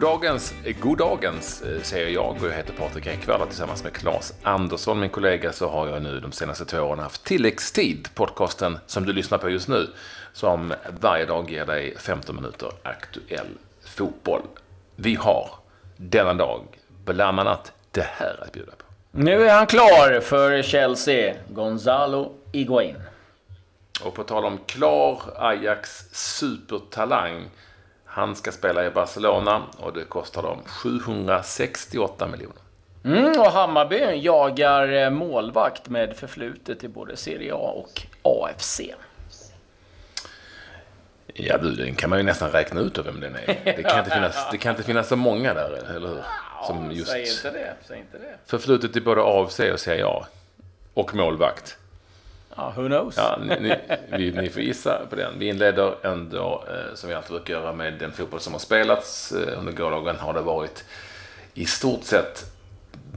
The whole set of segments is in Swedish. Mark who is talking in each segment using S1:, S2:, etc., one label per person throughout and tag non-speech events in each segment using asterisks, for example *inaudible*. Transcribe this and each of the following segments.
S1: Goddagens, goddagens eh, säger jag och jag heter Patrik Ekwall tillsammans med Claes Andersson, min kollega, så har jag nu de senaste två åren haft tilläggstid, podcasten som du lyssnar på just nu, som varje dag ger dig 15 minuter aktuell fotboll. Vi har denna dag bland annat det här att bjuda på.
S2: Nu är han klar för Chelsea, Gonzalo Higuain.
S1: Och på tal om klar Ajax supertalang han ska spela i Barcelona och det kostar dem 768 miljoner.
S2: Mm, och Hammarby jagar eh, målvakt med förflutet i både Serie A och AFC.
S1: Ja, den kan man ju nästan räkna ut vem den är. Det kan inte finnas, det kan inte finnas så många där, eller hur?
S2: Som just säg inte det. Säg inte det.
S1: Förflutet i både AFC och Serie A. Och målvakt.
S2: Ja, who knows?
S1: Ja, ni, ni, vi, ni får gissa på den. Vi inleder ändå, eh, som vi alltid brukar göra, med den fotboll som har spelats. Eh, under gårdagen har det varit i stort sett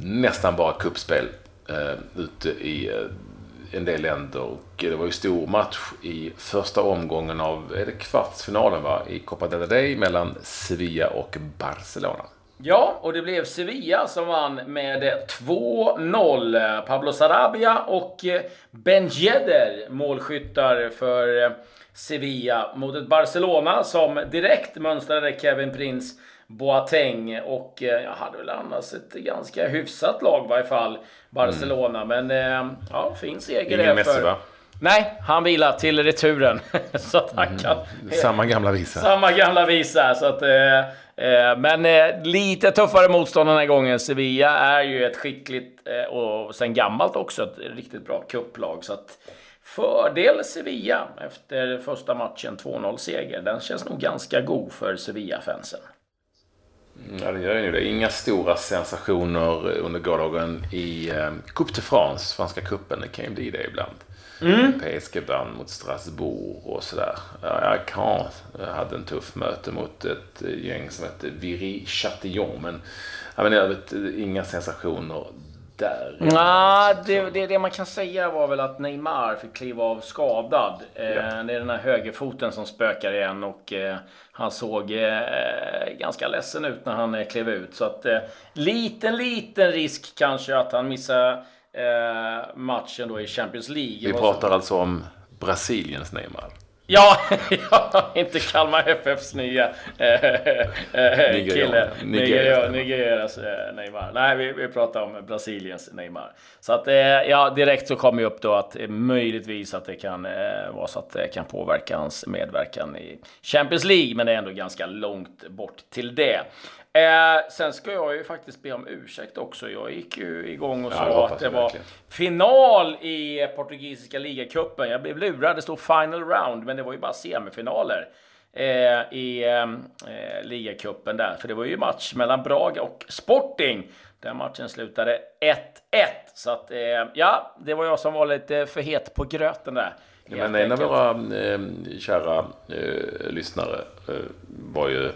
S1: nästan bara kuppspel eh, ute i eh, en del länder. Och det var ju stor match i första omgången av, är det kvartsfinalen va? I Copa del Rey mellan Sevilla och Barcelona.
S2: Ja, och det blev Sevilla som vann med 2-0. Pablo Sarabia och eh, Ben Yedder målskyttar för eh, Sevilla mot ett Barcelona som direkt mönstrade Kevin Prince Boateng och eh, jag hade väl annars ett ganska hyfsat lag i varje fall, Barcelona. Mm. Men ja, fin seger
S1: Ingen Messi va?
S2: Nej, han vilar till returen. *laughs* så att han mm. kan...
S1: Samma gamla visa.
S2: Samma gamla visa. Så att, eh, eh, Eh, men eh, lite tuffare motstånd den här gången. Sevilla är ju ett skickligt eh, och sen gammalt också ett riktigt bra kupplag. Så att fördel Sevilla efter första matchen 2-0-seger. Den känns nog ganska god för Sevilla-fansen.
S1: Ja, det gör ju det. Inga stora sensationer under gårdagen i eh, Coupe de France, franska cupen. Det kan ju bli det ibland. Mm. PSG vann mot Strasbourg och sådär. Ja, Caen hade en tuff möte mot ett gäng som hette Viry Chatillon. Men, ja, men jag vet, inga sensationer där.
S2: Nah, det, det, det, man kan säga var väl att Neymar fick kliva av skadad. Eh, ja. det är den här högerfoten som spökar igen och eh, han såg eh, ganska ledsen ut när han klev ut. Så att liten, liten risk kanske att han missar matchen då i Champions League.
S1: Vi pratar så... alltså om Brasiliens Neymar.
S2: Ja, *laughs* ja, inte Kalmar FFs nya äh, äh, kille. Nigerias Neymar. Nej, vi, vi pratar om Brasiliens Neymar. Så att, ja, direkt så kommer ju upp då att möjligtvis att det kan vara så att det kan påverka hans medverkan i Champions League, men det är ändå ganska långt bort till det. Eh, sen ska jag ju faktiskt be om ursäkt också. Jag gick ju igång och ja, sa att det var verkligen. final i portugisiska ligacupen. Jag blev lurad. Det stod final round, men det var ju bara semifinaler eh, i eh, ligacupen där. För det var ju match mellan Braga och Sporting. Den matchen slutade 1-1. Så att, eh, ja, det var jag som var lite för het på gröten där.
S1: Ja, men en av våra eh, kära eh, lyssnare eh, var ju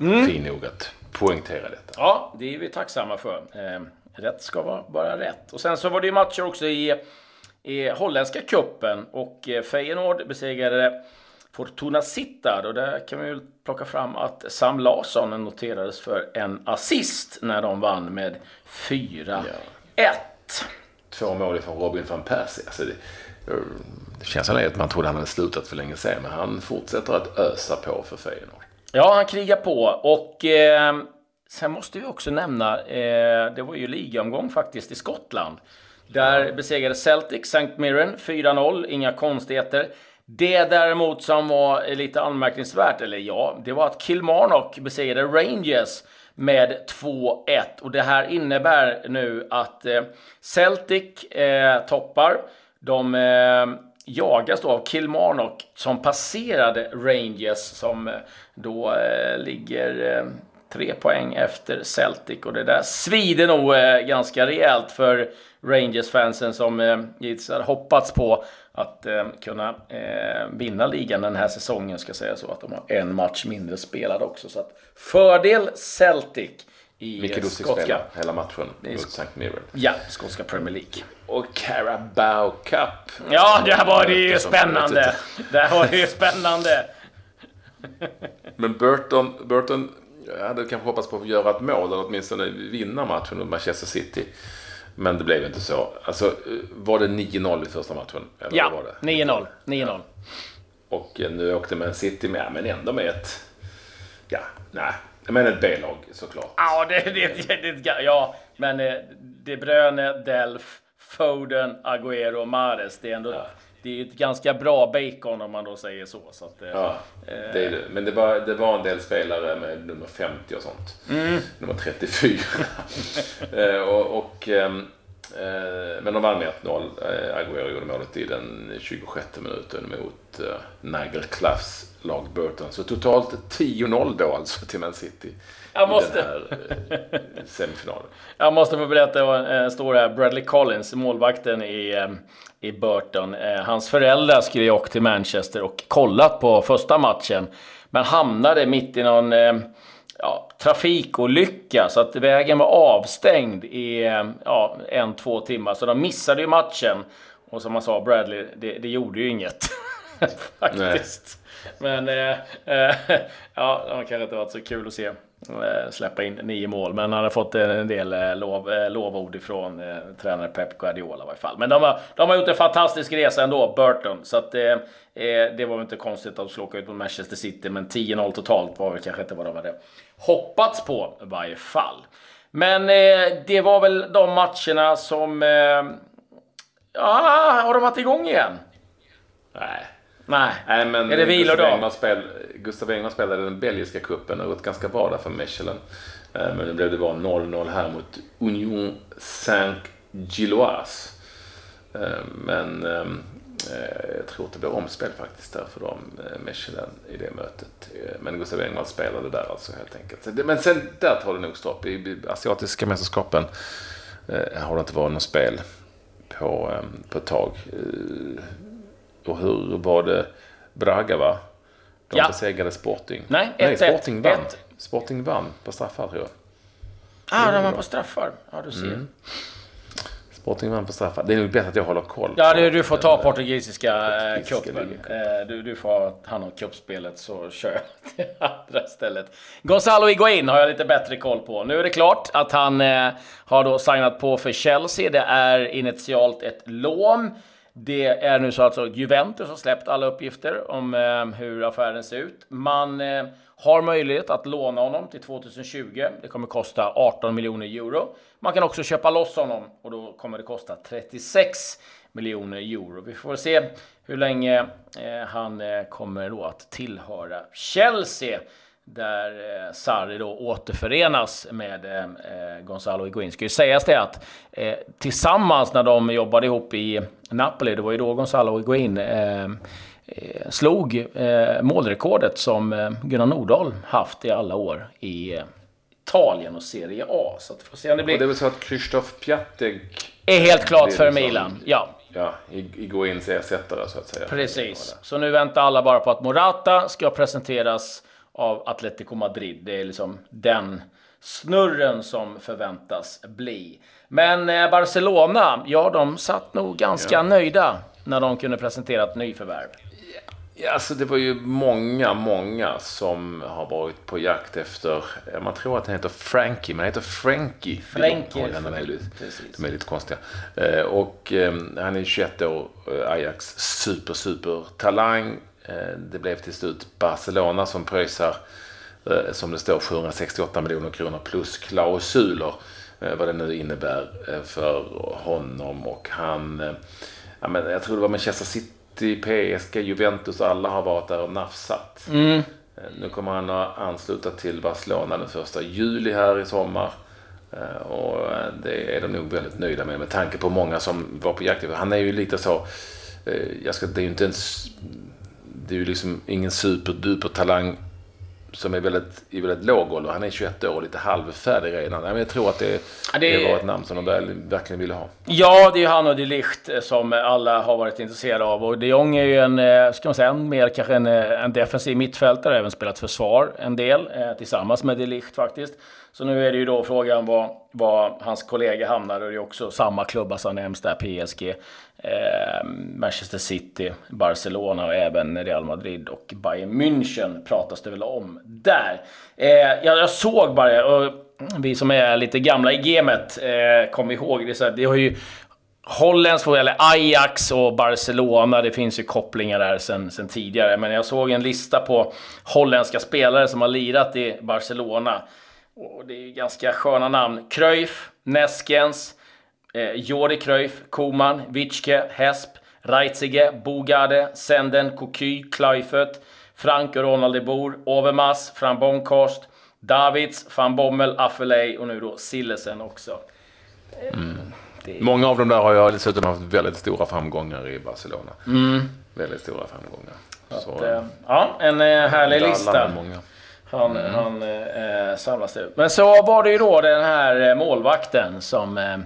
S1: mm. fin nog att poängtera detta.
S2: Ja, det är vi tacksamma för. Ehm, rätt ska vara bara rätt. Och sen så var det ju matcher också i, i holländska kuppen och eh, Feyenoord besegrade Fortuna Sittard och där kan vi plocka fram att Sam Larsson noterades för en assist när de vann med 4-1. Ja.
S1: Två mål från Robin van Persie. Alltså det, känslan är att man trodde han hade slutat för länge sedan men han fortsätter att ösa på för Feyenoord.
S2: Ja, han krigar på. Och eh, sen måste vi också nämna, eh, det var ju ligaomgång faktiskt i Skottland. Där besegrade Celtic St. Mirren 4-0, inga konstigheter. Det däremot som var lite anmärkningsvärt, eller ja, det var att Kilmarnock besegrade Rangers med 2-1. Och det här innebär nu att eh, Celtic eh, toppar. De eh, jagas då av Kilmarnock som passerade Rangers som eh, då eh, ligger eh, tre poäng efter Celtic. Och det där svider nog eh, ganska rejält för Rangers-fansen som eh, givetvis hade hoppats på att eh, kunna eh, vinna ligan den här säsongen ska säga så att de har en match mindre spelad också. Så att fördel Celtic i
S1: Micke skotska. Spela hela matchen mot St. Mirren.
S2: Ja, skotska Premier League.
S1: Och Carabao Cup.
S2: Ja, där var det ju spännande. Där var det ju *laughs* spännande.
S1: Men Burton, Burton hade kanske hoppats på att göra ett mål eller åtminstone vinna matchen mot Manchester City. Men det blev inte så. Alltså, var det 9-0 i första matchen?
S2: Eller ja, 9-0. 9-0.
S1: Och nu åkte man City med, men ändå med ett... Ja, nej. Men ett B-lag såklart.
S2: Ja, det, det, det, det, ja men eh, De Bruyne, Delf, Foden, Agüero, Mares. Det är ändå... Ja det är ett ganska bra bacon om man då säger så. så att,
S1: eh, ja, det är det. Men det var, det var en del spelare med nummer 50 och sånt. Mm. Nummer 34. *laughs* Eh, och, och ehm, eh, men de vann med 1-0. Eh, Agüero gjorde målet i den 26 minuten mot eh, Nigel Cloughs lag Burton. Så totalt 10-0 då alltså till Man City.
S2: Jag måste...
S1: I den här eh, semifinalen. *laughs*
S2: Jag måste få berätta en stor här. Bradley Collins, målvakten i, eh, i Burton. Eh, hans föräldrar skulle ju åkt till Manchester och kollat på första matchen. Men hamnade mitt i någon ja, trafikolycka så att vägen var avstängd i ja, en, två timmar. Så de missade ju matchen. Och som man sa, Bradley, det, det gjorde ju inget. *laughs* Faktiskt. Nej. Men eh, eh, *laughs* ja, det kanske inte varit så kul att se. Eh, släppa in nio mål. Men han har fått en del eh, lov, eh, lovord ifrån eh, tränare Pep Guardiola i varje fall. Men de har, de har gjort en fantastisk resa ändå, Burton. Så att, eh, det var inte konstigt att de skulle åka ut mot Manchester City. Men 10-0 totalt var väl kanske inte vad de hade hoppats på i varje fall. Men eh, det var väl de matcherna som... ja, har de varit igång igen?
S1: Nej.
S2: Nej,
S1: Nej men
S2: är det vilodag?
S1: Gustav Engman spelade den belgiska cupen och gått ganska bra där för Mechelen. Eh, men nu blev det bara 0-0 här mot Union Saint-Gilloise. Eh, men eh, jag tror att det blir omspel faktiskt där för dem, Mechelen, i det mötet. Men Gustav Engman spelade där alltså helt enkelt. Men sen där tar det nog stopp. I asiatiska mästerskapen har det inte varit något spel på, på ett tag. Och hur var det? Braga va? De ja. besegrade Sporting.
S2: Nej,
S1: 1 Nej Sporting vann. Ett. Sporting vann på straffar tror jag.
S2: Ah, de vann på straffar. Ja, du ser. Mm.
S1: Sporting vann på straffar. Det är nog bättre att jag håller koll.
S2: Ja, du, du får ta portugisiska, eh, cupen. Eh, du, du får hand om cupspelet så kör jag *laughs* till andra stället. Gonzalo Higuain har jag lite bättre koll på. Nu är det klart att han eh, har då signat på för Chelsea. Det är initialt ett lån. Det är nu så att alltså Juventus har släppt alla uppgifter om eh, hur affären ser ut. Man eh, har möjlighet att låna honom till 2020. Det kommer kosta 18 miljoner euro. Man kan också köpa loss honom och då kommer det kosta 36 miljoner euro. Vi får se hur länge eh, han eh, kommer då att tillhöra Chelsea där eh, Sarri då återförenas med eh, Gonzalo Higuain. Ska ju sägas det att eh, tillsammans när de jobbade ihop i Napoli, det var ju då Gonzalo Higuain eh, eh slog eh, målrekordet som eh, Gunnar Nordahl haft i alla år i Italien och Serie A. Så att får se om det blir... Och
S1: det är väl så att Krzysztof Piatek
S2: är helt klart för liksom, Milan. Ja.
S1: Ja, Higuains ersättare så att säga.
S2: Precis. Så nu väntar alla bara på att Morata ska presenteras av Atletico Madrid. Det är liksom den snurren som förväntas bli. Men eh, Barcelona, ja, de satt nog ganska ja. nöjda när de kunde presentera ett nyförvärv.
S1: Ja, alltså det var ju många, många som har varit på jakt efter, man tror att han heter Frankie, men han heter Frankie.
S2: Frankie.
S1: De är, lite, de är lite konstiga. Eh, och eh, han är 21 år, Ajax super, super talang. Eh, det blev till slut Barcelona som pröjsar, eh, som det står, 768 miljoner kronor plus klausuler. Eh, vad det nu innebär för honom och han, ja, men jag tror det var Manchester City, PSG, Juventus, alla har varit där och nafsat. Mm. Nu kommer han att ansluta till Barcelona den första juli här i sommar. Och det är de nog väldigt nöjda med med tanke på många som var på jakt. Han är ju lite så, jag ska, det är ju inte ens det är ju liksom ingen superduper talang som är väldigt, i väldigt låg ålder. Han är 21 år och lite halvfärdig redan. Jag tror att det, ja, det... det var ett namn som de verkligen ville ha.
S2: Ja, det är ju han och de Ligt som alla har varit intresserade av. Och de Jong är ju en, eh, ska man säga, en mer kanske en, eh, en defensiv mittfältare. Även spelat försvar en del, eh, tillsammans med de Ligt faktiskt. Så nu är det ju då frågan var, var hans kollega hamnar. Och det är också samma klubbar som nämns där. PSG, eh, Manchester City, Barcelona och även Real Madrid och Bayern München pratas det väl om där. Eh, jag, jag såg bara, och vi som är lite gamla i gamet eh, kommer ihåg det. Så här, det har ju Holländsk fotboll, eller Ajax och Barcelona, det finns ju kopplingar där sen, sen tidigare. Men jag såg en lista på holländska spelare som har lirat i Barcelona. Och det är ganska sköna namn. Cruyff, Neskens, eh, Jordi Cruyff, Koman, Witschke, Hesp, Reitzige, Bogarde, Senden, Cocu, Kluivert, Frank och Ronald de Boer, Overmars, Fran Bonkhorst, Davids, van Bommel, Affelay och nu då Sillesen också.
S1: Mm. Många av dem där har jag dessutom haft väldigt stora framgångar i Barcelona.
S2: Mm.
S1: Väldigt stora framgångar.
S2: Så, att, eh, ja, en eh, härlig lista. Han, mm. han eh, samlas ut. Men så var det ju då den här eh, målvakten som eh,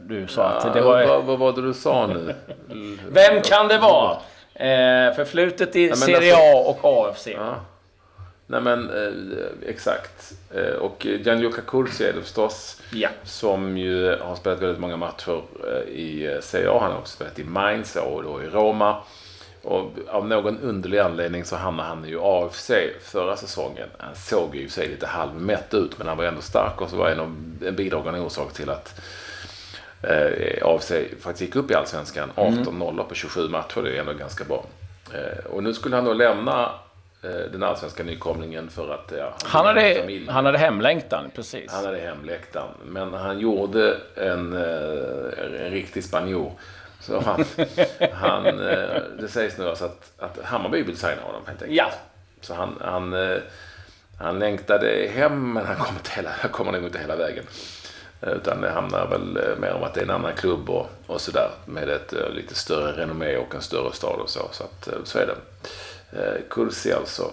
S2: du sa
S1: ja,
S2: att det var...
S1: Vad, vad var det du sa nu?
S2: Vem kan det vara? Eh, förflutet i ja, Serie alltså, A och AFC. Ja.
S1: Nej men eh, exakt. Eh, och Gianluca Cursi är det förstås.
S2: Ja.
S1: Som ju har spelat väldigt många matcher eh, i Serie A. Han har också spelat i Mainz och då i Roma. Och av någon underlig anledning så hamnade han i AFC förra säsongen. Han såg ju sig lite halvmätt ut men han var ändå stark och så var en, en bidragande orsak till att eh, AFC faktiskt gick upp i Allsvenskan. 18-0 mm. på 27 matcher, det är ändå ganska bra. Eh, och nu skulle han då lämna eh, den allsvenska nykomlingen för att ja,
S2: han, hade, han hade hemlängtan, precis.
S1: Han hade hemlängtan. Men han gjorde en, eh, en riktig spanjor så han, *laughs* han, eh, det sägs nu alltså att, att Hammarby vill signa honom helt enkelt.
S2: Ja.
S1: Så han, han, han längtade hem men han kom inte hela, kommer nog inte hela vägen. Eh, utan det hamnar väl eh, mer om att det är en annan klubb och, och sådär. Med ett eh, lite större renommé och en större stad och så. Så, att, så är det. Kursi alltså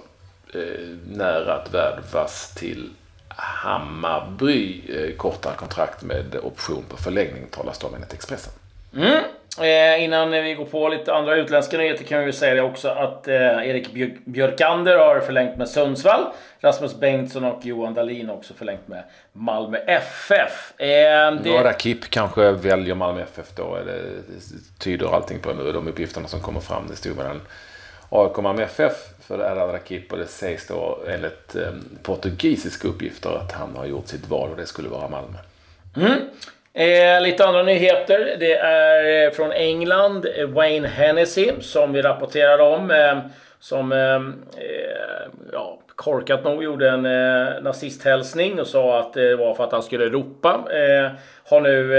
S1: nära att värvas till Hammarby. Kortare kontrakt med option på förlängning talas det om enligt Expressen.
S2: Mm. Eh, innan vi går på lite andra utländska nyheter kan vi säga det också att eh, Erik Björkander har förlängt med Sundsvall. Rasmus Bengtsson och Johan Dahlin har också förlängt med Malmö FF. Eh,
S1: det... Några Kipp kanske väljer Malmö FF då. Det tyder allting på nu, de uppgifterna som kommer fram. Det stod mellan AIK och Malmö FF för Erdal Rakip och det sägs då enligt eh, portugisiska uppgifter att han har gjort sitt val och det skulle vara Malmö.
S2: Mm. Eh, lite andra nyheter. Det är eh, från England. Eh, Wayne Hennessy som vi rapporterade om. Eh, som eh, eh, ja, korkat nog gjorde en eh, nazisthälsning och sa att det var för att han skulle ropa. Eh, har nu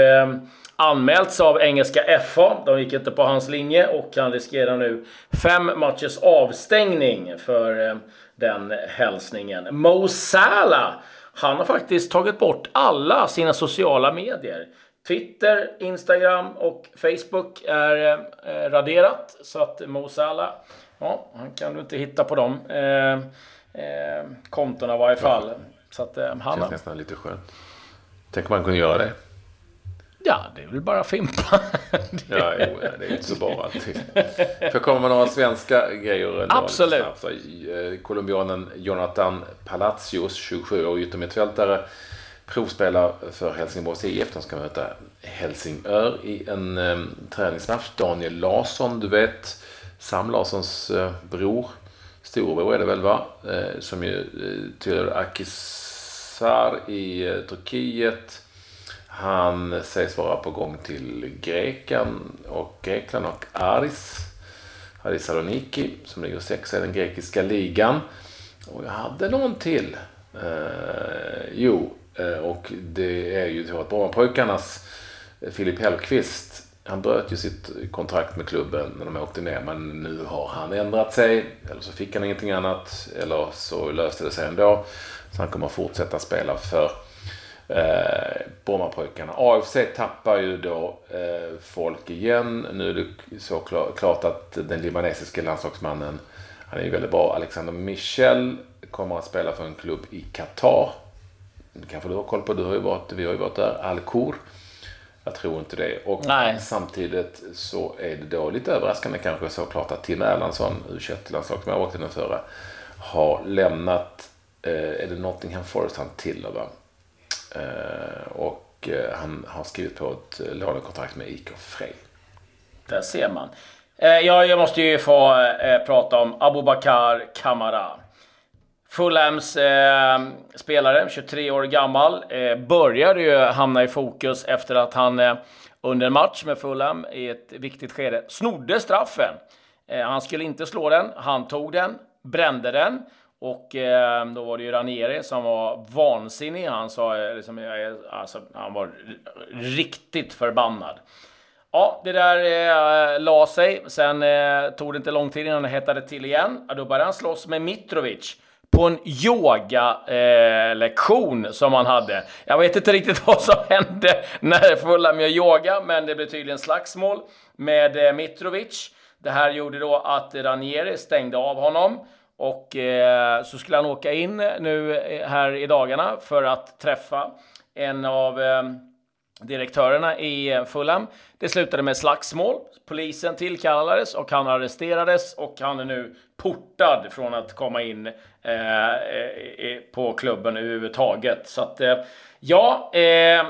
S2: anmälts av engelska FA. De gick inte på hans linje och han riskerar nu fem matchers avstängning för den hälsningen. Mo Salah han har faktiskt tagit bort alla sina sociala medier. Twitter, Instagram och Facebook är eh, raderat. Så att Mo Salah, ja, han kan du inte hitta på de eh, eh, kontona i varje fall. Så att, eh,
S1: han känns nästan lite skönt. Tänk om man kunde göra det.
S2: Ja, det är väl bara fimpa.
S1: ja, jo, det är inte så bra alltid. För kommer med några svenska grejer.
S2: Absolut.
S1: Alltså, eh, colombianen Jonathan Palacios, 27 år yttermittfältare, provspelar för Helsingborgs IF. De ska möta Helsingör i en um, träningsmatch. Daniel Larsson, du vet, Sam Larssons uh, bror, storebror är det väl va? Uh, som ju uh, tillhör Akisar i uh, Turkiet han sägs vara på gång till Grekland och Grekland och Aris. Aris Saloniki som ligger sexa i den grekiska ligan. Och jag hade någon till. Eh, jo, eh, och det är ju så att Brommapojkarnas eh, Filip Hellqvist han bröt ju sitt kontrakt med klubben när de åkte ner men nu har han ändrat sig. Eller så fick han ingenting annat. Eller så löste det sig ändå. Så han kommer att fortsätta spela för eh, Brommapojkarna. AFC tappar ju då eh, folk igen. Nu är det så klar, klart att den libanesiske landslagsmannen, han är ju väldigt bra, Alexander Michel kommer att spela för en klubb i Qatar. kanske du har koll på, du har ju varit, vi har ju varit där, Al-Khor. Jag tror inte det. Och
S2: Nej.
S1: samtidigt så är det då lite överraskande kanske såklart att Tim Erlandsson, U21-landslagsmålvakten den förra, har lämnat, eh, är det Nottingham Forest han tillhör va? Eh, och eh, han har skrivit på ett eh, lånekontrakt med IK Frej.
S2: Där ser man. Ja, jag måste ju få prata om Abubakar Kamara. Fulhams eh, spelare, 23 år gammal, eh, började ju hamna i fokus efter att han eh, under en match med Fulham i ett viktigt skede snodde straffen. Eh, han skulle inte slå den, han tog den, brände den och eh, då var det ju Ranieri som var vansinnig. Han sa eh, liksom, alltså, han var riktigt förbannad. Ja, det där eh, la sig. Sen eh, tog det inte lång tid innan det hettade till igen. Då började han slåss med Mitrovic på en yogalektion eh, som han hade. Jag vet inte riktigt *laughs* vad som hände när Fulham gör yoga, men det blev tydligen slagsmål med eh, Mitrovic. Det här gjorde då att Ranieri stängde av honom och eh, så skulle han åka in nu eh, här i dagarna för att träffa en av eh, direktörerna i eh, Fulham. Det slutade med slagsmål. Polisen tillkallades och han arresterades och han är nu portad från att komma in eh, eh på klubben överhuvudtaget. Så att, eh, ja, eh,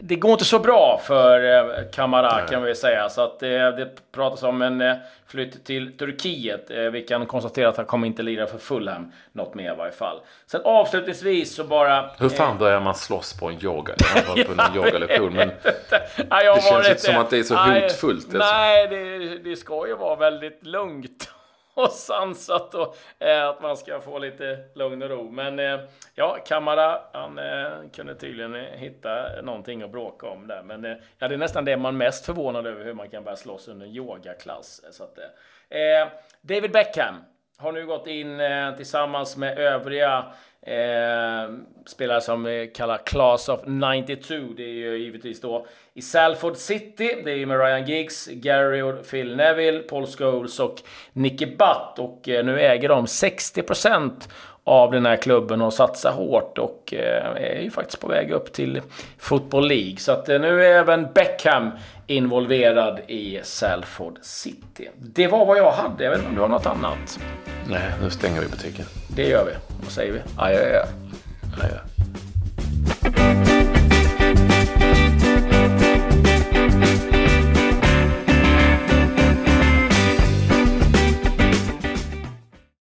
S2: det går inte så bra för eh, Kamara kan vi säga. Så att, eh, det pratas om en eh, flytt till Turkiet. Vi kan konstatera att han kommer inte lira för Fulham något mer i varje fall. Sen avslutningsvis så bara...
S1: Hur fan eh, börjar man slåss på en yoga? Jag på en *laughs* yogalektion men det känns inte som att det är så hotfullt.
S2: Alltså. Nej, det, det ska ju vara väldigt lugnt *laughs* och sansat och eh, att man ska få lite lugn och ro. Men eh, ja, Kamara, han eh, kunde tydligen hitta någonting att bråka om där. Men eh, ja, det är nästan det man är mest förvånad över, hur man kan börja slåss under en yogaklass. Så att, eh, eh David Beckham har nu gått in eh, tillsammans med övriga Eh, spelare som vi kallar Class of 92. Det är ju givetvis då i Salford City. Det är ju med Ryan Giggs, Gary och Phil Neville, Paul Scholes och Nicky Butt. Och eh, nu äger de 60% av den här klubben och satsar hårt och eh, är ju faktiskt på väg upp till Football League. Så att eh, nu är även Beckham involverad i Salford City. Det var vad jag hade. Jag vet inte om du har något annat?
S1: Nej, nu stänger vi butiken.
S2: Det gör vi. Vad säger vi? Adjö.
S1: Adjö.